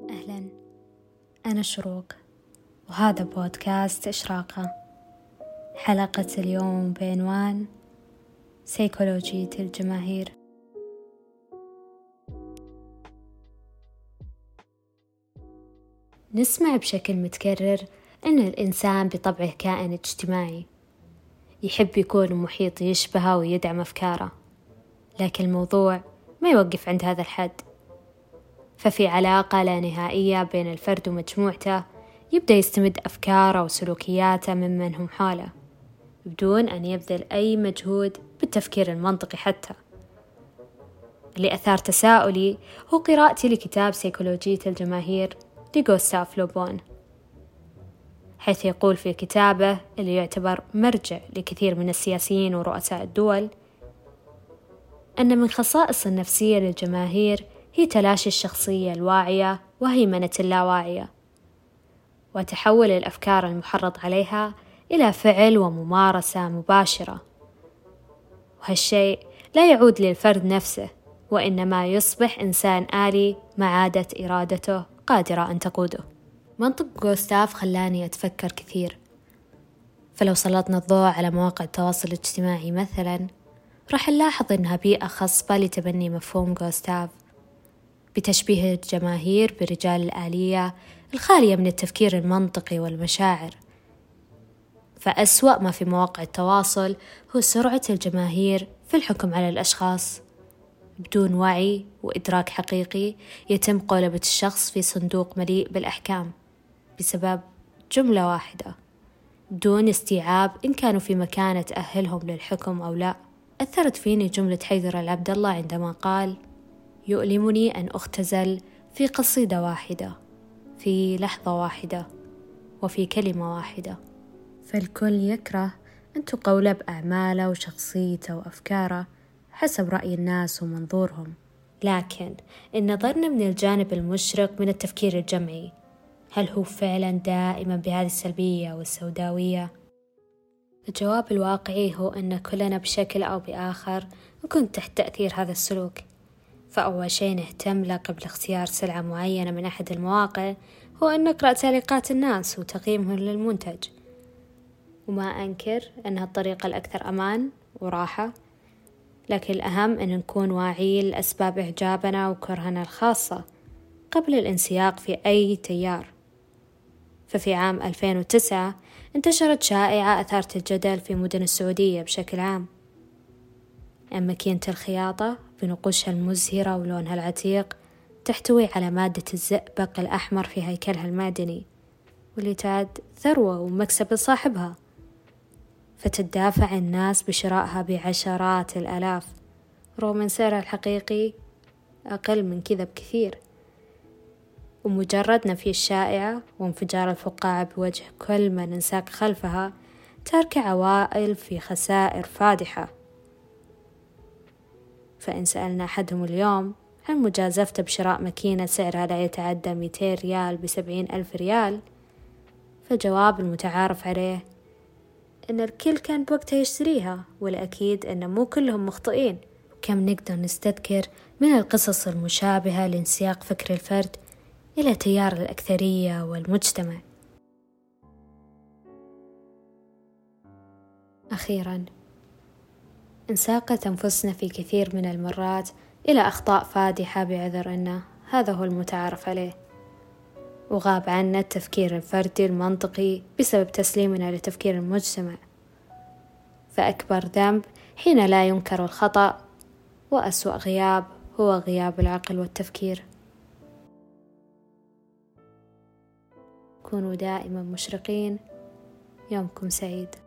أهلا. أنا شروق وهذا بودكاست إشراقة. حلقة اليوم بعنوان سيكولوجية الجماهير نسمع بشكل متكرر أن الإنسان بطبعه كائن اجتماعي. يحب يكون محيط يشبهه ويدعم أفكاره. لكن الموضوع ما يوقف عند هذا الحد. ففي علاقة لا نهائية بين الفرد ومجموعته يبدأ يستمد أفكاره وسلوكياته ممن هم حوله بدون أن يبذل أي مجهود بالتفكير المنطقي حتى. اللي أثار تساؤلي هو قراءتي لكتاب سيكولوجية الجماهير لغوستاف لوبون حيث يقول في كتابه اللي يعتبر مرجع لكثير من السياسيين ورؤساء الدول أن من خصائص النفسية للجماهير هي تلاشي الشخصية الواعية وهيمنة اللاواعية وتحول الأفكار المحرض عليها إلى فعل وممارسة مباشرة. وهالشيء لا يعود للفرد نفسه وإنما يصبح إنسان آلي ما عادت إرادته قادرة أن تقوده. منطق جوستاف خلاني أتفكر كثير. فلو سلطنا الضوء على مواقع التواصل الاجتماعي مثلا راح نلاحظ إنها بيئة خصبة لتبني مفهوم جوستاف. بتشبيه الجماهير برجال الآلية الخالية من التفكير المنطقي والمشاعر. فأسوأ ما في مواقع التواصل هو سرعة الجماهير في الحكم على الأشخاص. بدون وعي وإدراك حقيقي يتم قولبة الشخص في صندوق مليء بالأحكام بسبب جملة واحدة. بدون استيعاب إن كانوا في مكانة تأهلهم للحكم أو لا. أثرت فيني جملة حيدر العبد الله عندما قال يؤلمني أن أختزل في قصيدة واحدة في لحظة واحدة وفي كلمة واحدة. فالكل يكره أن تقولب أعماله وشخصيته وأفكاره حسب رأي الناس ومنظورهم. لكن إن نظرنا من الجانب المشرق من التفكير الجمعي هل هو فعلا دائما بهذه السلبية والسوداوية؟ الجواب الواقعي هو أن كلنا بشكل أو بآخر نكون تحت تأثير هذا السلوك. فأول شيء نهتم له قبل اختيار سلعة معينة من أحد المواقع هو أن نقرأ تعليقات الناس وتقييمهم للمنتج. وما أنكر أنها الطريقة الأكثر أمان وراحة لكن الأهم أن نكون واعيين لأسباب إعجابنا وكرهنا الخاصة قبل الانسياق في أي تيار. ففي عام 2009 انتشرت شائعة أثارت الجدل في مدن السعودية بشكل عام. عن ماكينة الخياطة بنقوشها المزهرة ولونها العتيق تحتوي على مادة الزئبق الأحمر في هيكلها المعدني واللي تعد ثروة ومكسب لصاحبها. فتدافع الناس بشرائها بعشرات الآلاف رغم أن سعرها الحقيقي أقل من كذا بكثير. ومجرد نفي الشائعة وانفجار الفقاعة بوجه كل من انساق خلفها ترك عوائل في خسائر فادحة. فإن سألنا أحدهم اليوم عن مجازفته بشراء ماكينة سعرها لا يتعدى ميتين ريال بسبعين ألف ريال؟ فالجواب المتعارف عليه أن الكل كان بوقتها يشتريها والأكيد أن مو كلهم مخطئين. وكم نقدر نستذكر من القصص المشابهة لانسياق فكر الفرد إلى تيار الأكثرية والمجتمع. أخيرا انساقت أنفسنا في كثير من المرات إلى أخطاء فادحة بعذر أنه هذا هو المتعارف عليه. وغاب عنا التفكير الفردي المنطقي بسبب تسليمنا لتفكير المجتمع. فأكبر ذنب حين لا ينكر الخطأ وأسوأ غياب هو غياب العقل والتفكير. كونوا دائما مشرقين. يومكم سعيد.